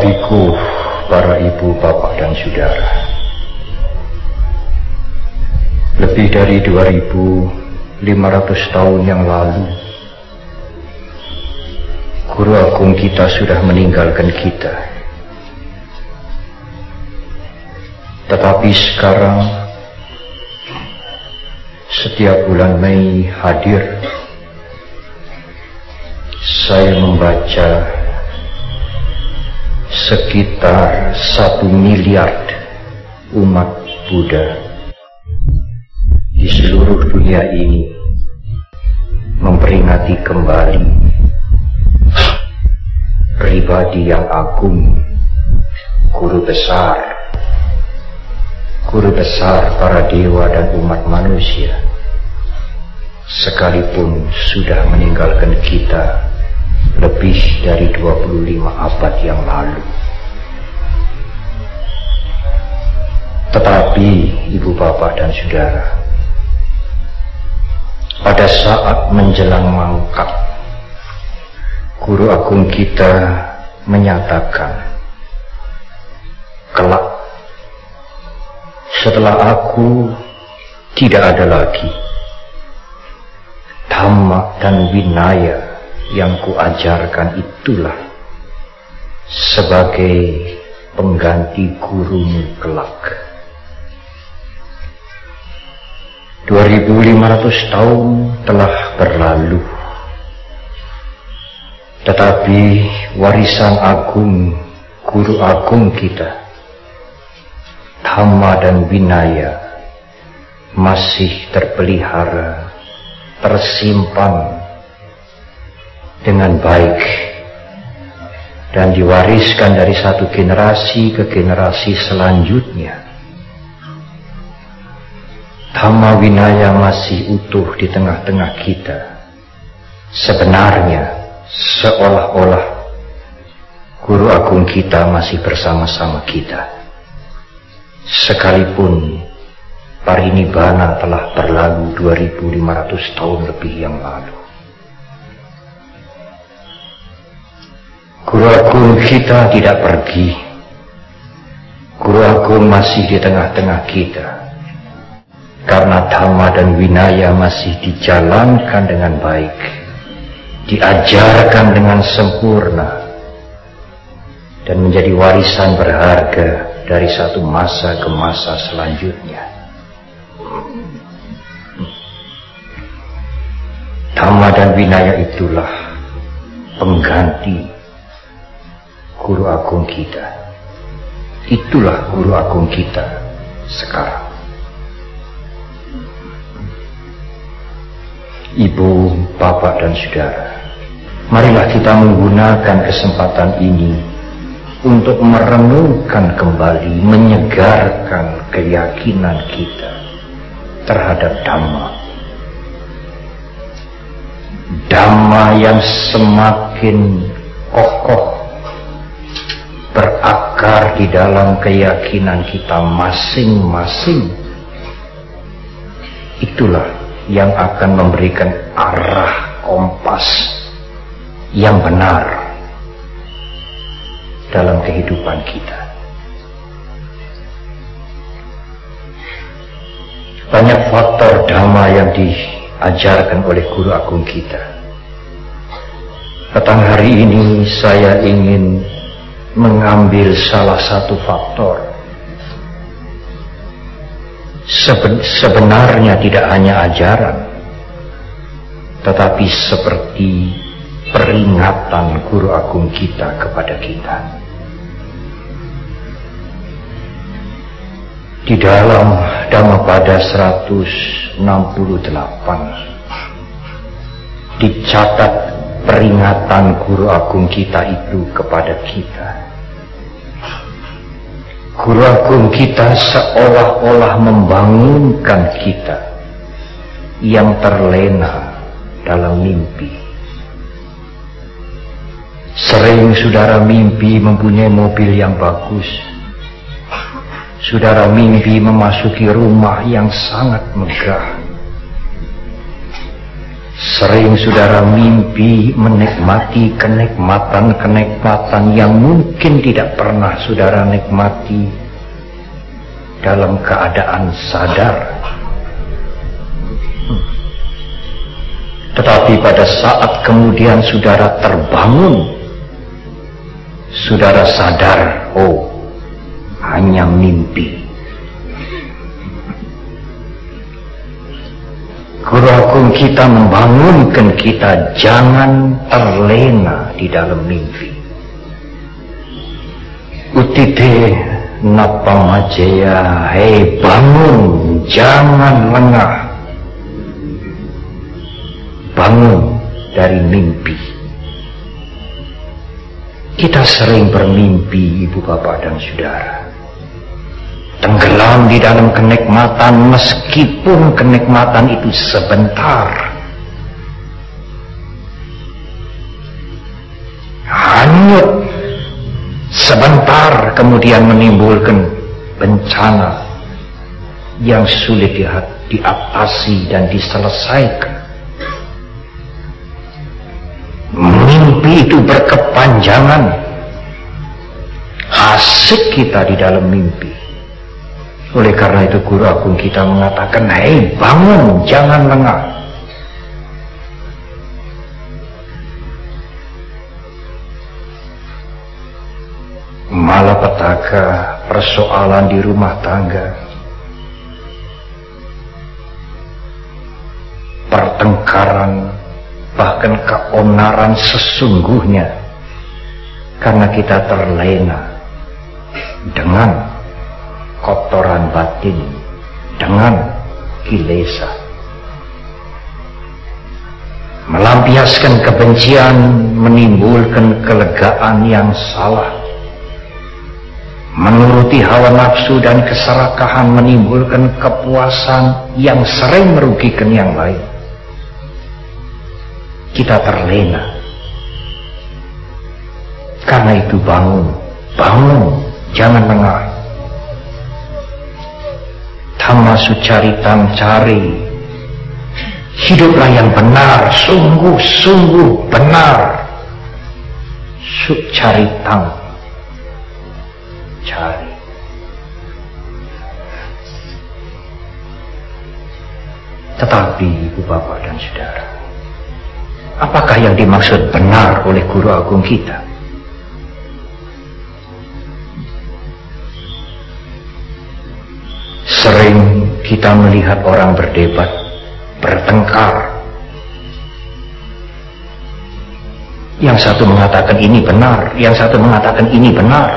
biku, para ibu, bapak, dan saudara. Lebih dari 2500 tahun yang lalu, Guru Agung kita sudah meninggalkan kita. Tetapi sekarang, setiap bulan Mei hadir, saya membaca sekitar satu miliar umat Buddha di seluruh dunia ini memperingati kembali pribadi yang agung, guru besar, guru besar para dewa dan umat manusia, sekalipun sudah meninggalkan kita lebih dari 25 abad yang lalu. Tetapi ibu bapak dan saudara, pada saat menjelang mangkat, guru agung kita menyatakan, kelak setelah aku tidak ada lagi, Dhamma dan Winaya yang kuajarkan itulah sebagai pengganti gurumu kelak. 2500 tahun telah berlalu tetapi warisan agung guru agung kita Dhamma dan Vinaya masih terpelihara tersimpan dengan baik dan diwariskan dari satu generasi ke generasi selanjutnya. Dhamma Winaya masih utuh di tengah-tengah kita. Sebenarnya, seolah-olah Guru Agung kita masih bersama-sama kita. Sekalipun Parinibbana telah berlalu 2500 tahun lebih yang lalu. Guru Agung kita tidak pergi. Guru Agung masih di tengah-tengah kita. Karena Dhamma dan Winaya masih dijalankan dengan baik. Diajarkan dengan sempurna. Dan menjadi warisan berharga dari satu masa ke masa selanjutnya. Dhamma dan Winaya itulah pengganti guru agung kita. Itulah guru agung kita sekarang. Ibu, bapak, dan saudara, marilah kita menggunakan kesempatan ini untuk merenungkan kembali, menyegarkan keyakinan kita terhadap Dhamma. Dhamma yang semakin kokoh berakar di dalam keyakinan kita masing-masing. Itulah yang akan memberikan arah kompas yang benar dalam kehidupan kita. Banyak faktor dhamma yang diajarkan oleh guru agung kita. Petang hari ini saya ingin mengambil salah satu faktor. Seben sebenarnya tidak hanya ajaran, tetapi seperti peringatan guru agung kita kepada kita. Di dalam Dhammapada 168 dicatat peringatan guru agung kita itu kepada kita. Guru kita seolah-olah membangunkan kita yang terlena dalam mimpi. Sering saudara mimpi mempunyai mobil yang bagus. Saudara mimpi memasuki rumah yang sangat megah Sering saudara mimpi menikmati kenikmatan-kenikmatan yang mungkin tidak pernah saudara nikmati dalam keadaan sadar. Tetapi pada saat kemudian saudara terbangun, saudara sadar, oh, hanya mimpi. Agung kita membangunkan kita jangan terlena di dalam mimpi. Utite napa majaya, hei bangun, jangan lengah. Bangun dari mimpi. Kita sering bermimpi ibu bapak dan saudara tenggelam di dalam kenikmatan meskipun kenikmatan itu sebentar. Hanyut. Sebentar kemudian menimbulkan bencana yang sulit diatasi dan diselesaikan. Mimpi itu berkepanjangan. Asik kita di dalam mimpi oleh karena itu guru agung kita mengatakan, hei bangun, jangan lengah. Malapetaka persoalan di rumah tangga, pertengkaran, bahkan keonaran sesungguhnya karena kita terlena dengan kotoran batin dengan kilesa. Melampiaskan kebencian menimbulkan kelegaan yang salah. Menuruti hawa nafsu dan keserakahan menimbulkan kepuasan yang sering merugikan yang lain. Kita terlena. Karena itu bangun, bangun, jangan lengah Dhamma sucaritam cari hiduplah yang benar sungguh-sungguh benar. Sucaritam cari tetapi ibu bapak dan saudara apakah yang dimaksud benar oleh guru agung kita Sering kita melihat orang berdebat, bertengkar. Yang satu mengatakan ini benar, yang satu mengatakan ini benar.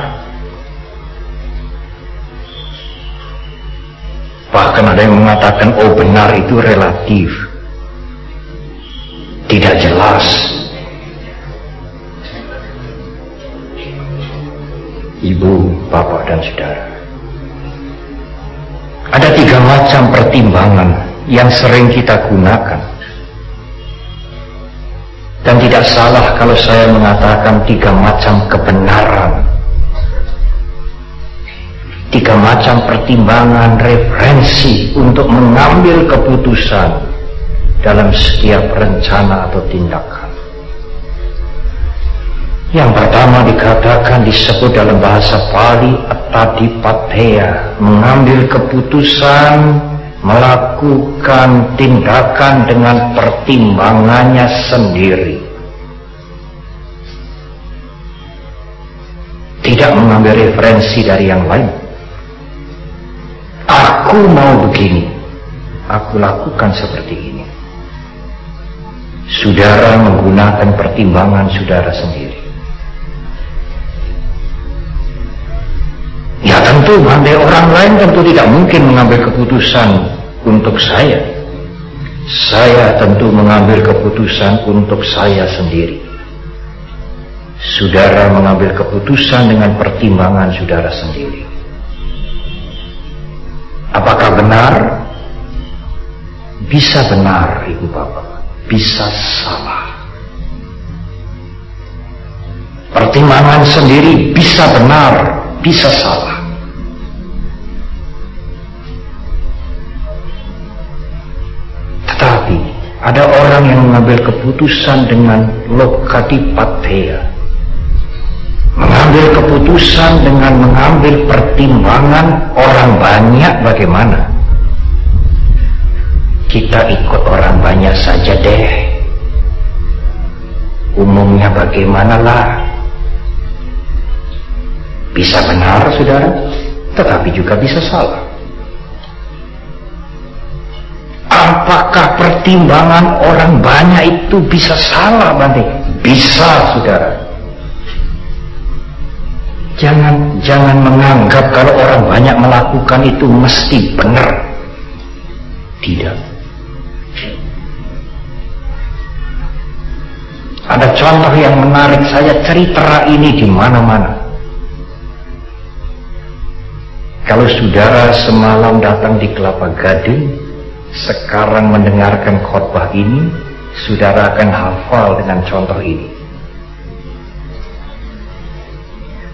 Bahkan ada yang mengatakan, oh benar itu relatif. Tidak jelas. Ibu, bapak, dan saudara. Ada tiga macam pertimbangan yang sering kita gunakan. Dan tidak salah kalau saya mengatakan tiga macam kebenaran. Tiga macam pertimbangan referensi untuk mengambil keputusan dalam setiap rencana atau tindakan. Yang pertama dikatakan disebut dalam bahasa Pali Atadipateya mengambil keputusan melakukan tindakan dengan pertimbangannya sendiri. Tidak mengambil referensi dari yang lain. Aku mau begini aku lakukan seperti ini. Saudara menggunakan pertimbangan saudara sendiri Ya tentu andai orang lain tentu tidak mungkin mengambil keputusan untuk saya. Saya tentu mengambil keputusan untuk saya sendiri. Saudara mengambil keputusan dengan pertimbangan saudara sendiri. Apakah benar? Bisa benar, Ibu Bapak. Bisa salah. Pertimbangan sendiri bisa benar, bisa salah. Ada orang yang mengambil keputusan dengan lokadipatea. Mengambil keputusan dengan mengambil pertimbangan orang banyak bagaimana. Kita ikut orang banyak saja deh. Umumnya bagaimana lah. Bisa benar saudara, tetapi juga bisa salah. Apakah pertimbangan orang banyak itu bisa salah Bante? Bisa saudara. Jangan jangan menganggap kalau orang banyak melakukan itu mesti benar. Tidak. Ada contoh yang menarik saya cerita ini di mana-mana. Kalau saudara semalam datang di Kelapa Gading, sekarang mendengarkan khotbah ini, saudara akan hafal dengan contoh ini.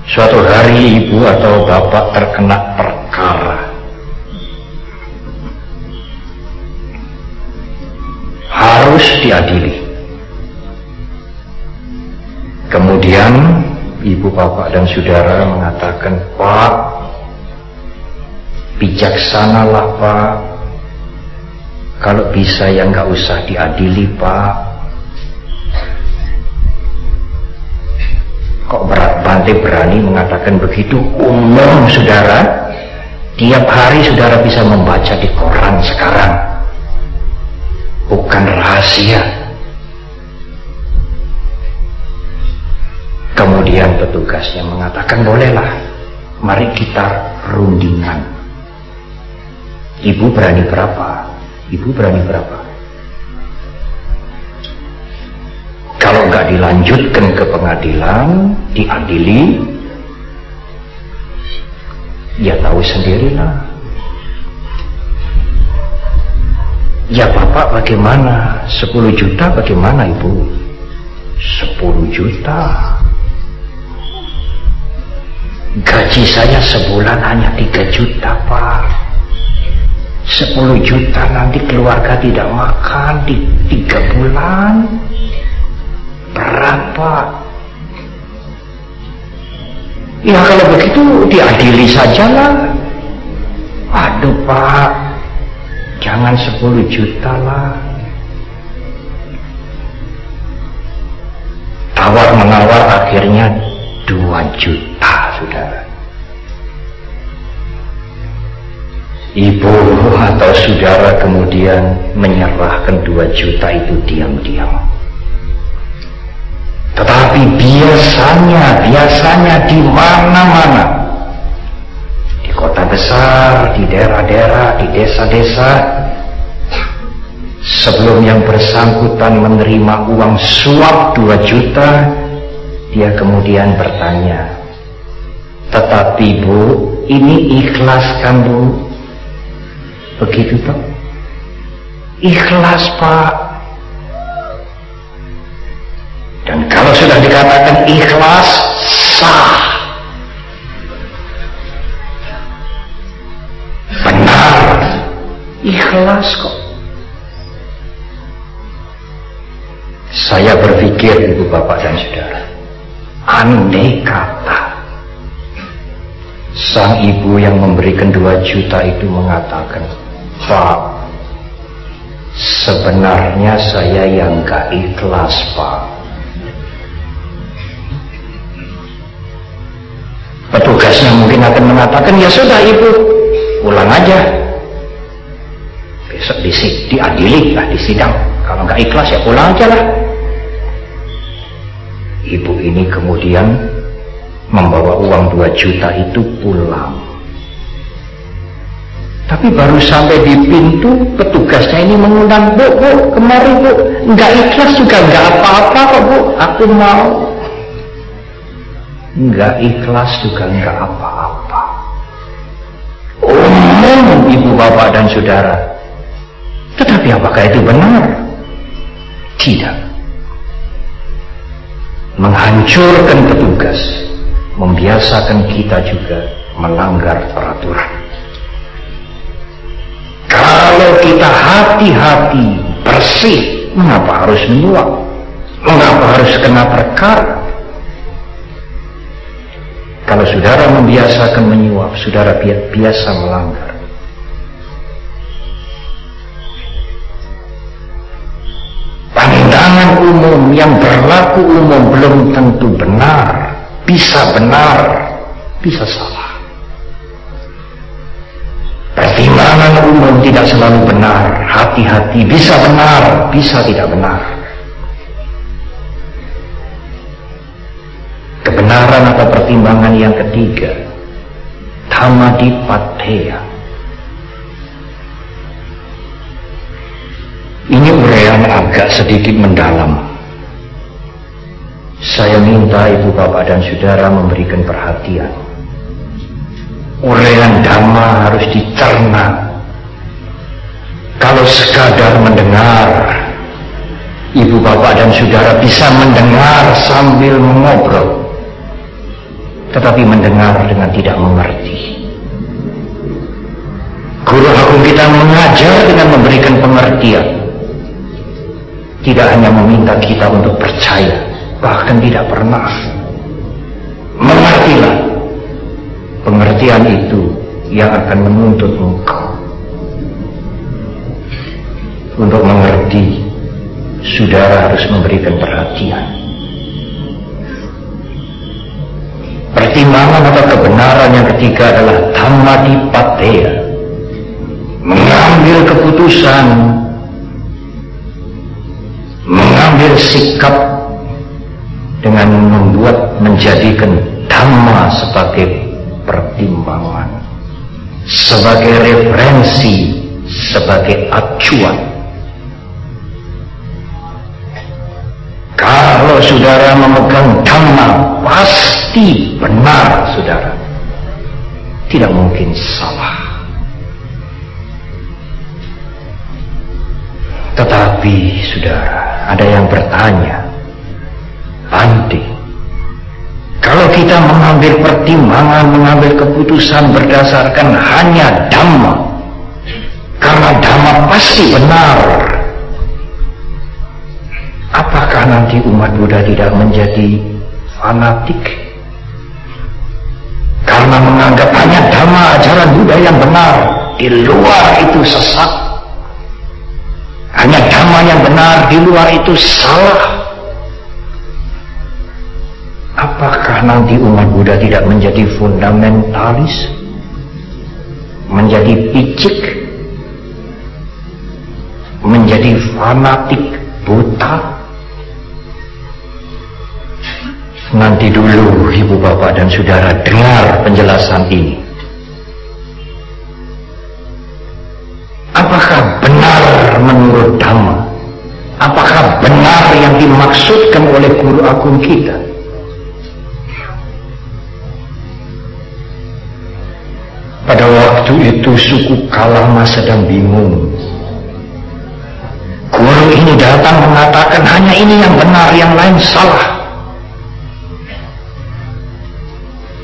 Suatu hari ibu atau bapak terkena perkara. Harus diadili. Kemudian ibu bapak dan saudara mengatakan, Pak, bijaksanalah Pak, kalau bisa ya nggak usah diadili pak. Kok berat Bante berani mengatakan begitu umum saudara? Tiap hari saudara bisa membaca di koran sekarang. Bukan rahasia. Kemudian petugasnya mengatakan bolehlah. Mari kita rundingan. Ibu berani berapa? Ibu berani berapa? Kalau nggak dilanjutkan ke pengadilan, diadili, ya tahu sendirilah. Ya Bapak bagaimana? 10 juta bagaimana Ibu? 10 juta. Gaji saya sebulan hanya 3 juta Pak. 10 juta nanti keluarga tidak makan di tiga bulan. Berapa? Ya kalau begitu diadili saja lah aduh pak. Jangan 10 juta lah. Tawar menawar akhirnya 2 juta saudara ibu atau saudara kemudian menyerahkan dua juta itu diam-diam. Tetapi biasanya, biasanya di mana-mana, di kota besar, di daerah-daerah, di desa-desa, sebelum yang bersangkutan menerima uang suap dua juta, dia kemudian bertanya, tetapi bu, ini ikhlas kan bu? Begitu toh. Ikhlas Pak. Dan kalau sudah dikatakan ikhlas, sah. Benar. Ikhlas kok. Saya berpikir ibu bapak dan saudara. Andai kata sang ibu yang memberikan dua juta itu mengatakan Pak, sebenarnya saya yang gak ikhlas, Pak. Petugasnya mungkin akan mengatakan, ya sudah ibu, pulang aja. Besok di, diadili lah di sidang. Kalau nggak ikhlas ya pulang aja lah. Ibu ini kemudian membawa uang 2 juta itu pulang. Tapi baru sampai di pintu petugasnya ini mengundang bu, bu kemari bu, nggak ikhlas juga nggak apa-apa kok bu, aku mau. Nggak ikhlas juga nggak apa-apa. Umum ibu bapak dan saudara. Tetapi apakah itu benar? Tidak. Menghancurkan petugas, membiasakan kita juga melanggar peraturan. Hati-hati, bersih, Mengapa harus menyuap? Mengapa harus kena perkara? Kalau saudara membiasakan menyuap, saudara biasa melanggar. Pandangan umum yang berlaku umum belum tentu benar, bisa benar, bisa salah. Pertimbangan umum tidak selalu benar, hati-hati bisa benar, bisa tidak benar. Kebenaran atau pertimbangan yang ketiga, Tamadipateya. Ini uraian agak sedikit mendalam. Saya minta ibu bapak dan saudara memberikan perhatian. Uraian dhamma harus dicerna. Kalau sekadar mendengar, ibu bapak dan saudara bisa mendengar sambil mengobrol. Tetapi mendengar dengan tidak mengerti. Guru agung kita mengajar dengan memberikan pengertian tidak hanya meminta kita untuk percaya, bahkan tidak pernah. Mengertilah. Pengertian itu yang akan menuntut engkau. Untuk mengerti, saudara harus memberikan perhatian. Pertimbangan atau kebenaran yang ketiga adalah tamadipatya. Mengambil keputusan mengambil sikap dengan membuat menjadikan dhamma sebagai pertimbangan. Sebagai referensi sebagai acuan. Kalau saudara memegang dhamma pasti benar saudara. Tidak mungkin salah. Tetapi saudara ada yang bertanya, Andi, kita mengambil pertimbangan, mengambil keputusan berdasarkan hanya dhamma, karena dhamma pasti benar, apakah nanti umat Buddha tidak menjadi fanatik? Karena menganggap hanya dhamma ajaran Buddha yang benar, di luar itu sesat. Hanya dhamma yang benar, di luar itu salah. Apakah nanti umat Buddha tidak menjadi fundamentalis? Menjadi picik? Menjadi fanatik buta? Nanti dulu ibu bapak dan saudara dengar penjelasan ini. Apakah benar menurut Dhamma? Apakah benar yang dimaksudkan oleh guru agung kita? Waktu itu suku Kalama sedang bingung. Guru ini datang mengatakan hanya ini yang benar, yang lain salah.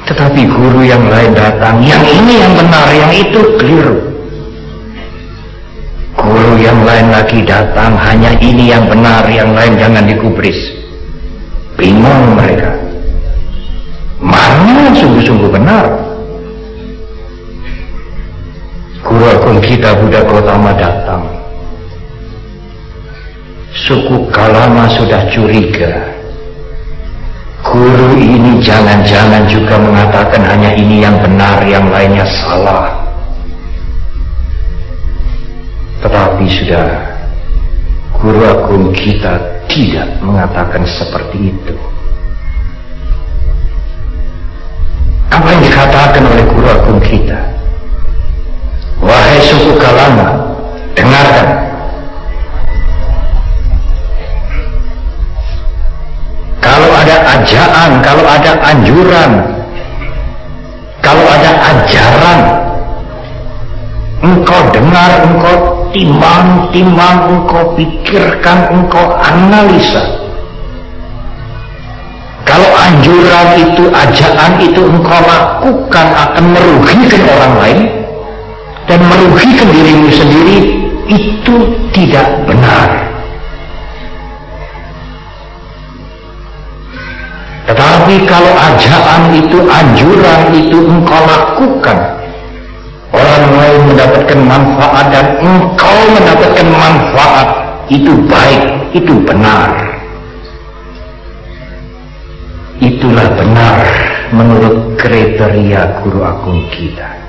Tetapi guru yang lain datang, yang ini yang benar, yang itu keliru. Guru yang lain lagi datang, hanya ini yang benar, yang lain jangan dikubris. Bingung mereka. Mana sungguh-sungguh benar? Guru kita Buddha Gautama datang. Suku Kalama sudah curiga. Guru ini jangan-jangan juga mengatakan hanya ini yang benar, yang lainnya salah. Tetapi sudah Guru Agung kita tidak mengatakan seperti itu. Apa yang dikatakan oleh Guru Agung kita? Wahai suku Kalama, dengarkan. Kalau ada ajaan, kalau ada anjuran, kalau ada ajaran, engkau dengar, engkau timbang-timbang engkau pikirkan, engkau analisa. Kalau anjuran itu, ajaan itu engkau lakukan akan merugikan orang lain dan merugikan dirimu sendiri itu tidak benar. Tetapi kalau ajaan itu, anjuran itu engkau lakukan, orang lain mendapatkan manfaat dan engkau mendapatkan manfaat, itu baik, itu benar. Itulah benar menurut kriteria guru agung kita.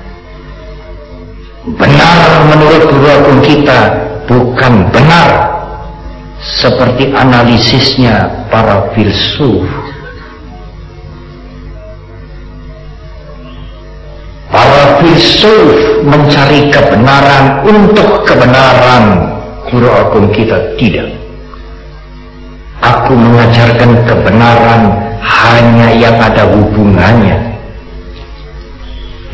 Benar menurut guru agung kita, bukan benar seperti analisisnya para filsuf. Para filsuf mencari kebenaran untuk kebenaran guru agung kita tidak. Aku mengajarkan kebenaran hanya yang ada hubungannya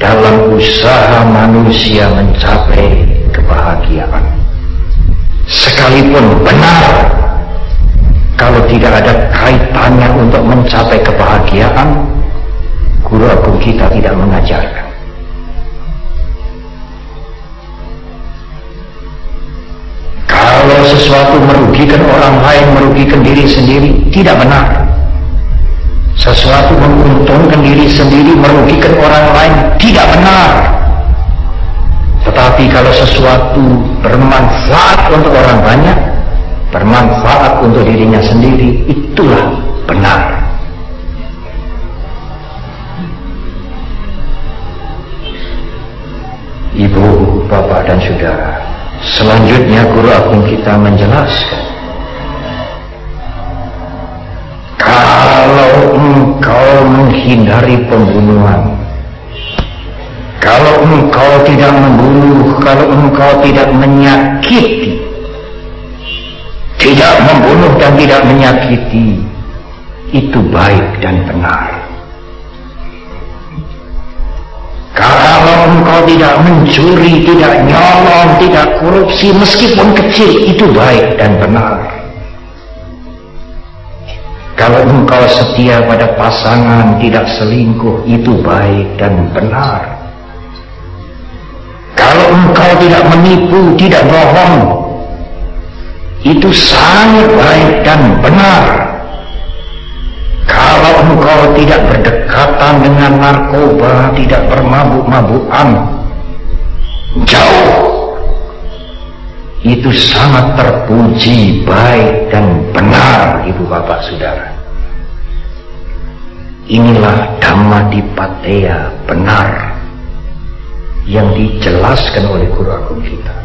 dalam usaha manusia mencapai kebahagiaan. Sekalipun benar, kalau tidak ada kaitannya untuk mencapai kebahagiaan, guru agung kita tidak mengajarkan. Kalau sesuatu merugikan orang lain, merugikan diri sendiri, tidak benar. Sesuatu menguntungkan diri sendiri, merugikan orang lain, tidak benar. Tetapi kalau sesuatu bermanfaat untuk orang banyak, bermanfaat untuk dirinya sendiri, itulah benar. Ibu, bapak, dan saudara, Selanjutnya guru agung kita menjelaskan Kalau engkau menghindari pembunuhan. Kalau engkau tidak membunuh Kalau engkau tidak menyakiti. Tidak membunuh dan tidak menyakiti Itu baik dan benar. Kalau engkau tidak mencuri, tidak nyolong, tidak korupsi, meskipun kecil, itu baik dan benar. Kalau engkau setia pada pasangan, tidak selingkuh, itu baik dan benar. Kalau engkau tidak menipu, tidak bohong, itu sangat baik dan benar. Kalau engkau tidak berdekatan dengan narkoba, tidak bermabuk-mabukan, jauh. Itu sangat terpuji, baik dan benar, ibu bapak saudara. Inilah Dhamma Dipateya benar yang dijelaskan oleh guru agung kita.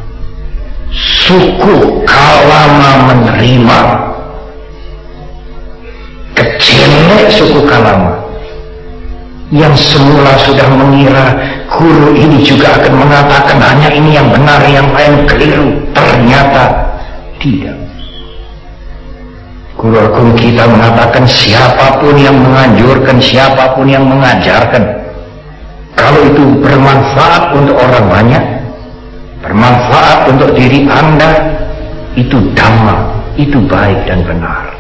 Suku kalama menerima. Kecilnya suku Kalama. Yang semula sudah mengira guru ini juga akan mengatakan hanya ini yang benar yang lain keliru. Ternyata tidak guru agung kita mengatakan siapa pun yang menganjurkan siapa pun yang mengajarkan kalau itu bermanfaat untuk orang banyak bermanfaat untuk diri anda itu dhamma itu baik dan benar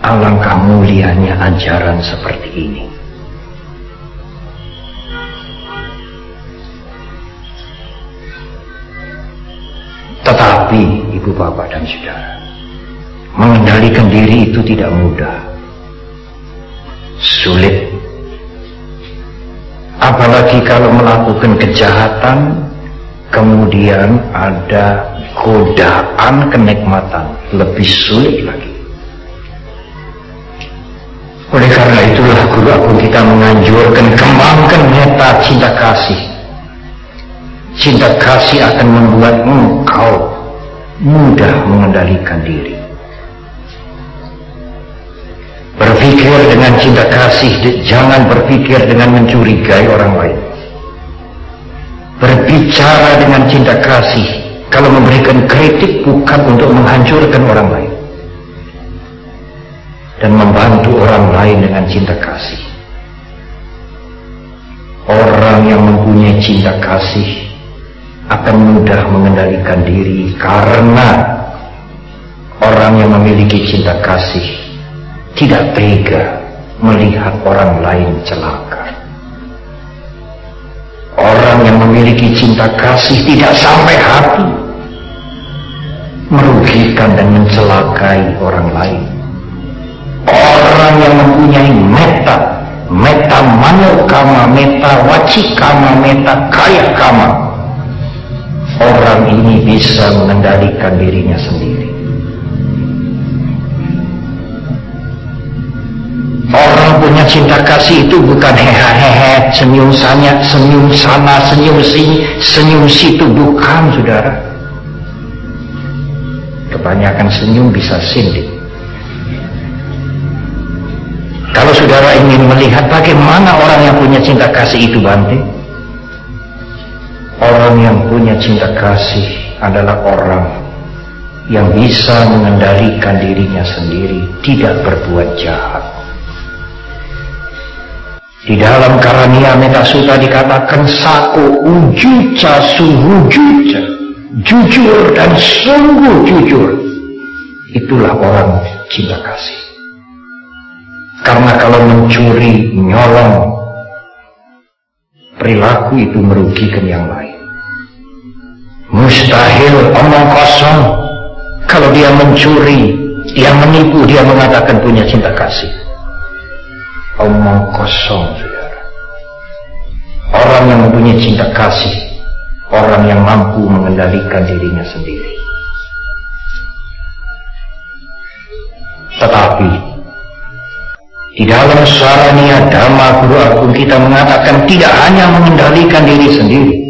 Alangkah mulianya ajaran seperti ini. Tetapi, ibu bapak dan saudara, mengendalikan diri itu tidak mudah. Sulit. Apalagi kalau melakukan kejahatan, kemudian ada godaan kenikmatan, lebih sulit lagi. Oleh karena itulah guru agung kita menganjurkan kembangkan meta cinta kasih. Cinta kasih akan membuat engkau mudah mengendalikan diri. Berpikir dengan cinta kasih, jangan berpikir dengan mencurigai orang lain. Berbicara dengan cinta kasih, kalau memberikan kritik bukan untuk menghancurkan orang lain dan membantu orang lain dengan cinta kasih. Orang yang mempunyai cinta kasih akan mudah mengendalikan diri karena orang yang memiliki cinta kasih tidak tega melihat orang lain celaka. Orang yang memiliki cinta kasih tidak sampai hati merugikan dan mencelakai orang lain orang yang mempunyai meta, meta manokama, meta wacikama, meta kaya kama. Orang ini bisa mengendalikan dirinya sendiri. Orang punya cinta kasih itu bukan hehe senyum sana, senyum sana, senyum sini, senyum situ, bukan saudara. Kebanyakan senyum bisa sindik. Kalau saudara ingin melihat bagaimana orang yang punya cinta kasih itu Bante, orang yang punya cinta kasih adalah orang yang bisa mengendalikan dirinya sendiri, tidak berbuat jahat. Di dalam Karania Metasuta dikatakan sako ujuca suhujuca. Jujur dan sungguh jujur. Itulah orang cinta kasih. Karena kalau mencuri, nyolong, perilaku itu merugikan yang lain. Mustahil omong kosong. Kalau dia mencuri, dia menipu, dia mengatakan punya cinta kasih. Omong kosong saudara. Orang yang mempunyai cinta kasih orang yang mampu mengendalikan dirinya sendiri. Tetapi di dalam sarania dhamma guru agung kita mengatakan tidak hanya mengendalikan diri sendiri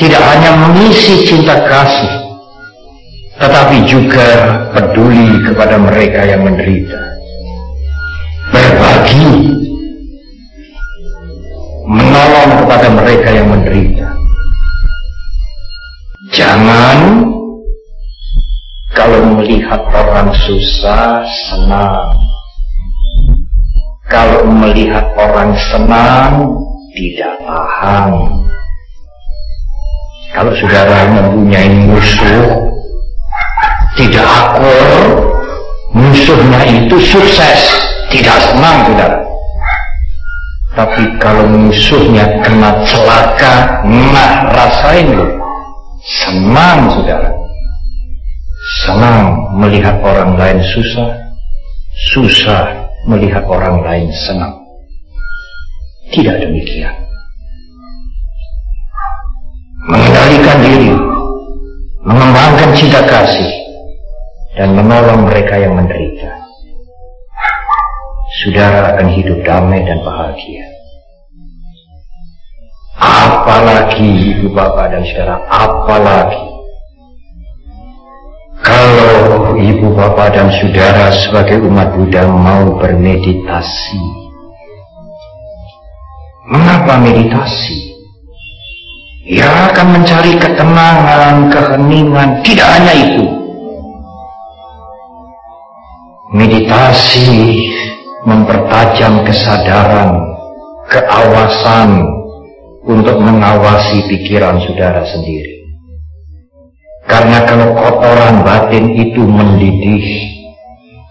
tidak hanya mengisi cinta kasih tetapi juga peduli kepada mereka yang menderita. Berbagi menolong kepada mereka yang menderita. Jangan kalau melihat orang susah senang. Kalau melihat orang senang tidak tahan kalau saudara mempunyai musuh tidak akur musuhnya itu sukses tidak senang saudara. Tapi kalau musuhnya kena celaka, nah rasain loh. Senang saudara. Senang melihat orang lain susah. Susah melihat orang lain senang. Tidak demikian. Mengendalikan diri, mengembangkan cinta kasih, dan menolong mereka yang menderita saudara akan hidup damai dan bahagia. Apalagi ibu bapak dan saudara, apalagi kalau ibu bapak dan saudara sebagai umat Buddha mau bermeditasi. Mengapa meditasi? Ya akan mencari ketenangan, keheningan, tidak hanya itu. Meditasi mempertajam kesadaran, keawasan untuk mengawasi pikiran saudara sendiri. Karena kalau kotoran batin itu mendidih,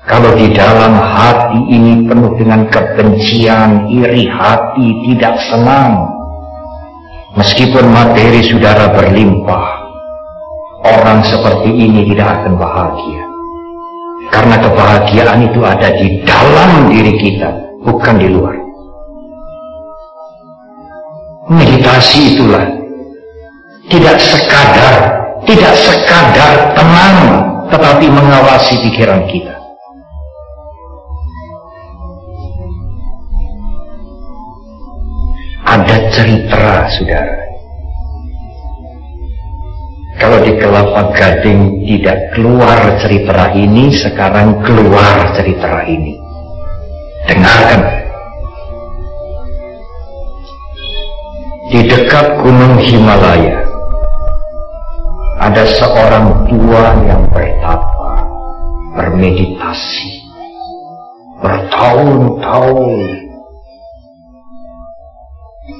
kalau di dalam hati ini penuh dengan kebencian, iri hati, tidak senang, meskipun materi saudara berlimpah, orang seperti ini tidak akan bahagia. Karena kebahagiaan itu ada di dalam diri kita, bukan di luar. Meditasi itulah tidak sekadar, tidak sekadar tenang, tetapi mengawasi pikiran kita. Ada cerita, saudara. Kalau di kelapa gading tidak keluar cerita ini, sekarang keluar cerita ini. Dengarkan. Di dekat gunung Himalaya, ada seorang tua yang bertapa, bermeditasi, bertahun-tahun.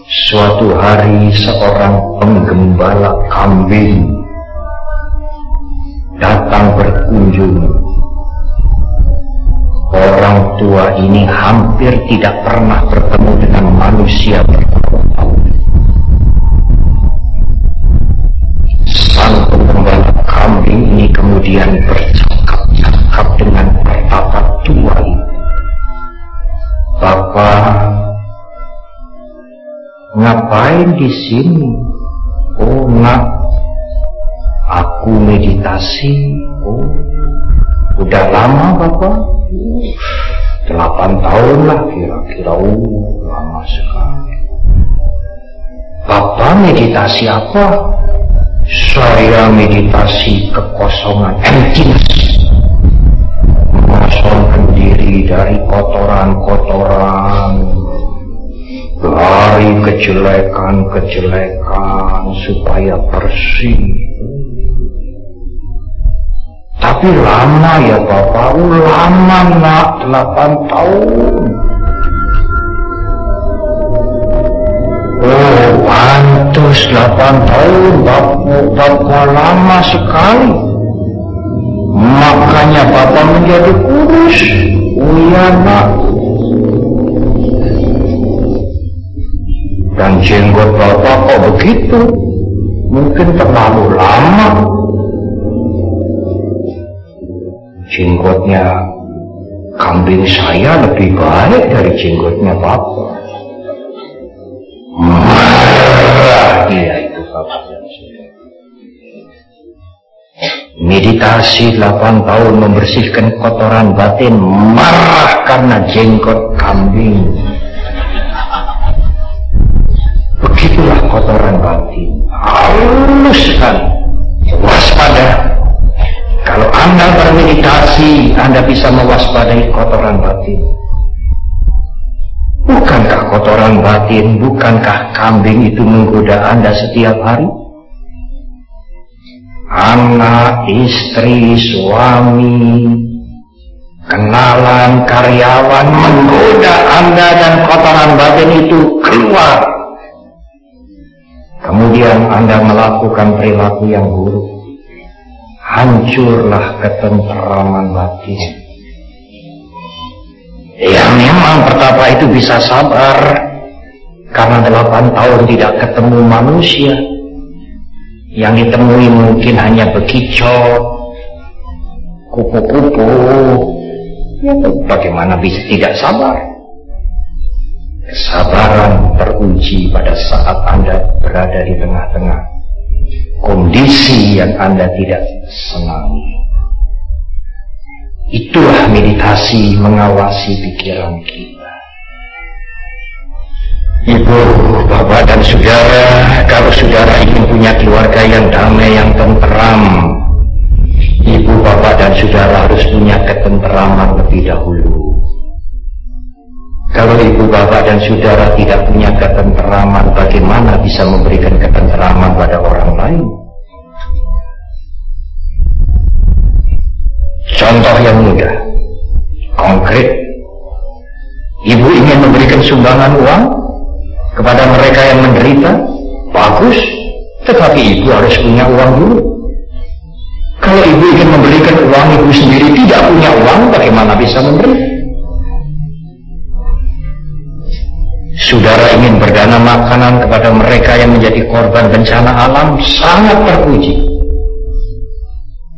Suatu hari seorang penggembala kambing datang berkunjung. Orang tua ini hampir tidak pernah bertemu dengan manusia bertahun-tahun. Sang pengembala kambing ini kemudian bercakap-cakap dengan pertapa tua ini. Papa, ngapain di sini? Oh, nak, aku meditasi. Oh, udah lama Papa? Delapan tahun lah kira-kira. Oh, lama sekali. Papa meditasi apa? Saya meditasi kekosongan emptiness mengosongkan diri dari kotoran-kotoran dari kejelekan-kejelekan supaya bersih. Tapi lama ya Bapak. Lama nak. 8 tahun. Oh, pantas 8 tahun Bapak, Bapak lama sekali. Makanya Bapak menjadi kurus. Oh iya nak. Dan jenggot Bapak kok begitu? Mungkin terlalu lama. Jenggotnya kambing saya lebih baik dari jenggotnya Bapak. Marah dia itu Bapak. Meditasi 8 tahun membersihkan kotoran batin marah karena jenggot kambing. Kotoran batin. Halus sekali. Waspada. Kalau Anda bermeditasi, Anda bisa mewaspadai kotoran batin. Bukankah kotoran batin, bukankah kambing itu menggoda Anda setiap hari? anak, istri, suami, kenalan, karyawan menggoda Anda dan kotoran batin itu keluar. Kemudian Anda melakukan perilaku yang buruk. Hancurlah ketenteraman batin. Ya memang pertapa itu bisa sabar karena delapan tahun tidak ketemu manusia yang ditemui mungkin hanya bekicot, kupu-kupu. Ya, bagaimana bisa tidak sabar? Kesabaran teruji pada saat Anda berada di tengah-tengah kondisi yang Anda tidak senangi. Itulah meditasi mengawasi pikiran kita. Ibu, bapak dan saudara, kalau saudara ingin punya keluarga yang damai, yang tenteram, ibu, bapak dan saudara harus punya ketenteraman lebih dahulu. Kalau ibu, bapak dan saudara tidak punya ketenteraman, bagaimana bisa memberikan ketenteraman pada orang lain? Contoh yang mudah, konkret. Ibu ingin memberikan sumbangan uang, kepada mereka yang menderita, bagus, tetapi ibu harus punya uang dulu. Kalau ibu ingin memberikan uang, ibu sendiri tidak punya uang, bagaimana bisa memberi? Saudara ingin berdana makanan kepada mereka yang menjadi korban bencana alam, sangat terpuji.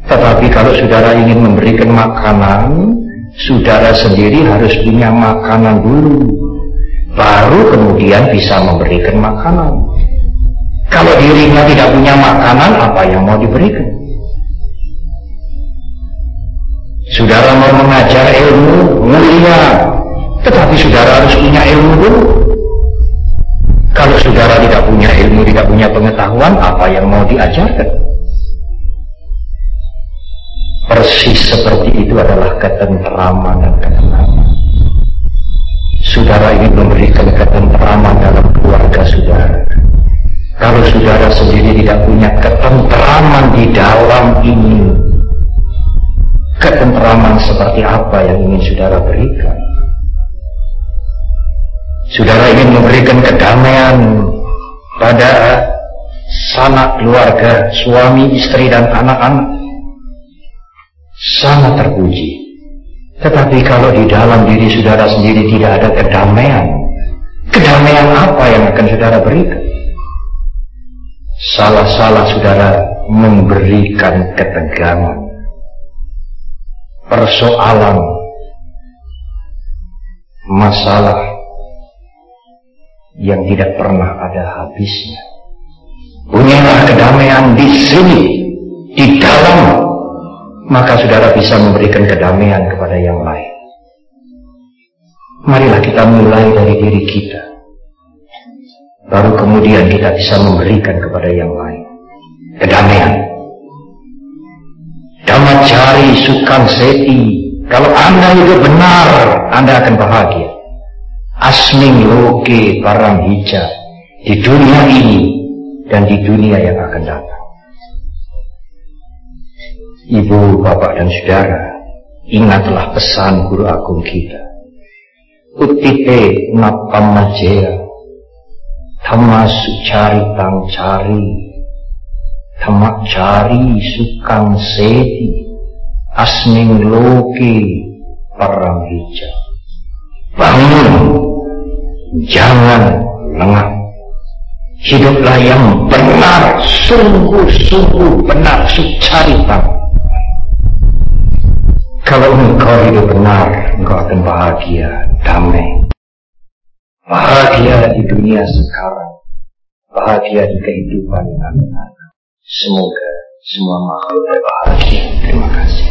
Tetapi kalau saudara ingin memberikan makanan, saudara sendiri harus punya makanan dulu baru kemudian bisa memberikan makanan. Kalau dirinya tidak punya makanan, apa yang mau diberikan? Saudara mau mengajar ilmu mulia, tetapi saudara harus punya ilmu dulu. Kalau saudara tidak punya ilmu, tidak punya pengetahuan, apa yang mau diajarkan? Persis seperti itu adalah ketenteraman dan ketenangan. Saudara ingin memberikan ketenteraman dalam keluarga saudara. Kalau saudara sendiri tidak punya ketenteraman di dalam ini, ketenteraman seperti apa yang ingin saudara berikan? Saudara ingin memberikan kedamaian pada sanak keluarga, suami, istri, dan anak-anak. Sangat terpuji tetapi kalau di dalam diri saudara sendiri tidak ada kedamaian, kedamaian apa yang akan saudara berikan? Salah-salah saudara memberikan ketegangan, persoalan, masalah, yang tidak pernah ada habisnya. Punyalah kedamaian di sini, di dalam, maka saudara bisa memberikan kedamaian kepada yang lain. Marilah kita mulai dari diri kita. Baru kemudian kita bisa memberikan kepada yang lain. Kedamaian. cari sukan seti. Kalau Anda itu benar, Anda akan bahagia. Asming loke parang hijab. Di dunia ini dan di dunia yang akan datang. Ibu, bapak, dan saudara, ingatlah pesan guru agung kita. Utite napamajaya, tama sucari tang cari, tamak cari sukang seti, asning loki paramhija. Bangun, jangan lengah. Hiduplah yang benar, sungguh-sungguh benar, sucarita. Kalau engkau hidup benar, engkau akan bahagia, damai. Bahagia di dunia sekarang, bahagia di kehidupan yang akan. Semoga semua makhluk berbahagia. Terima kasih.